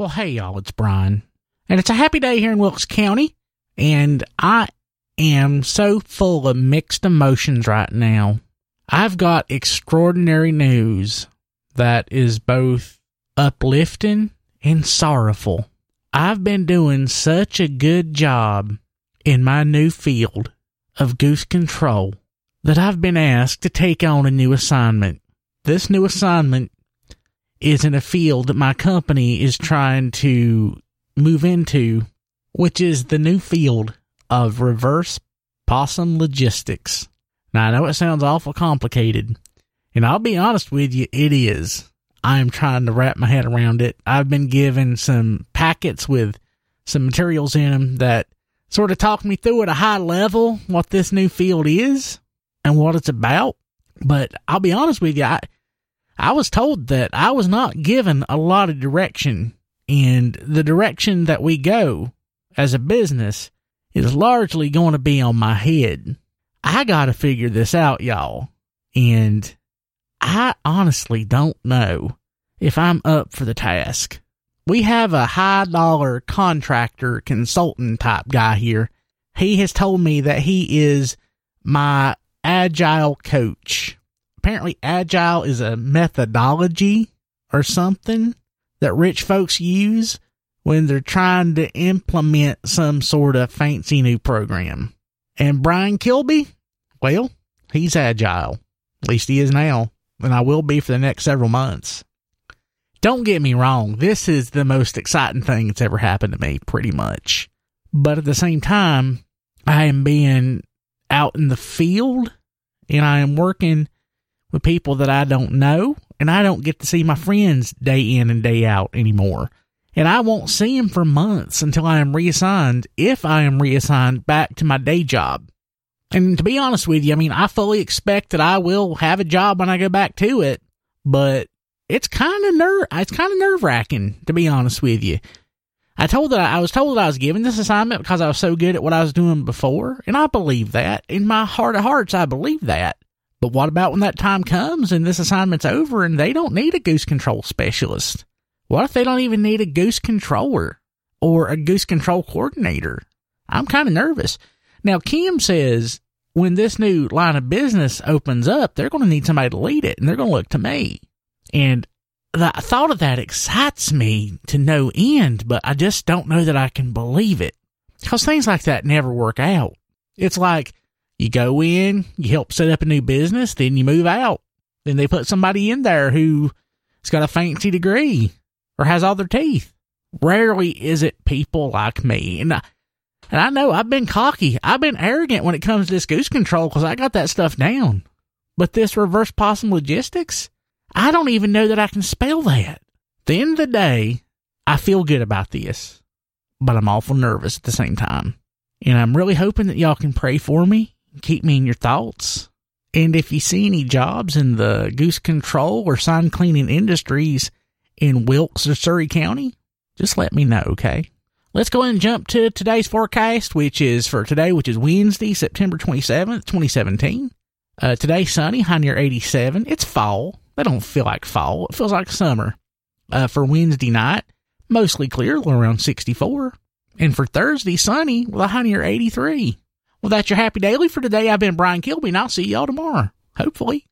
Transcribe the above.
Well, hey, y'all, it's Brian. And it's a happy day here in Wilkes County. And I am so full of mixed emotions right now. I've got extraordinary news that is both uplifting and sorrowful. I've been doing such a good job in my new field of goose control that I've been asked to take on a new assignment. This new assignment is in a field that my company is trying to move into, which is the new field of reverse possum logistics. Now, I know it sounds awful complicated, and I'll be honest with you, it is. I'm trying to wrap my head around it. I've been given some packets with some materials in them that sort of talk me through at a high level what this new field is and what it's about. But I'll be honest with you, I, I was told that I was not given a lot of direction, and the direction that we go as a business is largely going to be on my head. I got to figure this out, y'all. And I honestly don't know if I'm up for the task. We have a high dollar contractor consultant type guy here. He has told me that he is my agile coach. Apparently, agile is a methodology or something that rich folks use when they're trying to implement some sort of fancy new program. And Brian Kilby, well, he's agile. At least he is now, and I will be for the next several months. Don't get me wrong, this is the most exciting thing that's ever happened to me, pretty much. But at the same time, I am being out in the field and I am working with people that I don't know, and I don't get to see my friends day in and day out anymore. And I won't see them for months until I am reassigned, if I am reassigned back to my day job. And to be honest with you, I mean, I fully expect that I will have a job when I go back to it, but it's kind of nerve, it's kind of nerve wracking, to be honest with you. I told that I was told that I was given this assignment because I was so good at what I was doing before, and I believe that. In my heart of hearts, I believe that. But what about when that time comes and this assignment's over and they don't need a goose control specialist? What if they don't even need a goose controller or a goose control coordinator? I'm kind of nervous. Now, Kim says when this new line of business opens up, they're going to need somebody to lead it and they're going to look to me. And the thought of that excites me to no end, but I just don't know that I can believe it. Because things like that never work out. It's like you go in, you help set up a new business, then you move out. Then they put somebody in there who's got a fancy degree or has all their teeth. Rarely is it people like me. And I, and I know I've been cocky. I've been arrogant when it comes to this goose control because I got that stuff down. But this reverse possum logistics, I don't even know that I can spell that. At the end of the day, I feel good about this, but I'm awful nervous at the same time. And I'm really hoping that y'all can pray for me, keep me in your thoughts. And if you see any jobs in the goose control or sign cleaning industries in Wilkes or Surry County, just let me know, okay? Let's go ahead and jump to today's forecast, which is for today, which is Wednesday, September 27th, 2017. Uh, today, sunny, high near 87. It's fall. They don't feel like fall. It feels like summer. Uh, for Wednesday night, mostly clear, around 64. And for Thursday, sunny with a high near 83. Well, that's your happy daily for today. I've been Brian Kilby, and I'll see y'all tomorrow. Hopefully.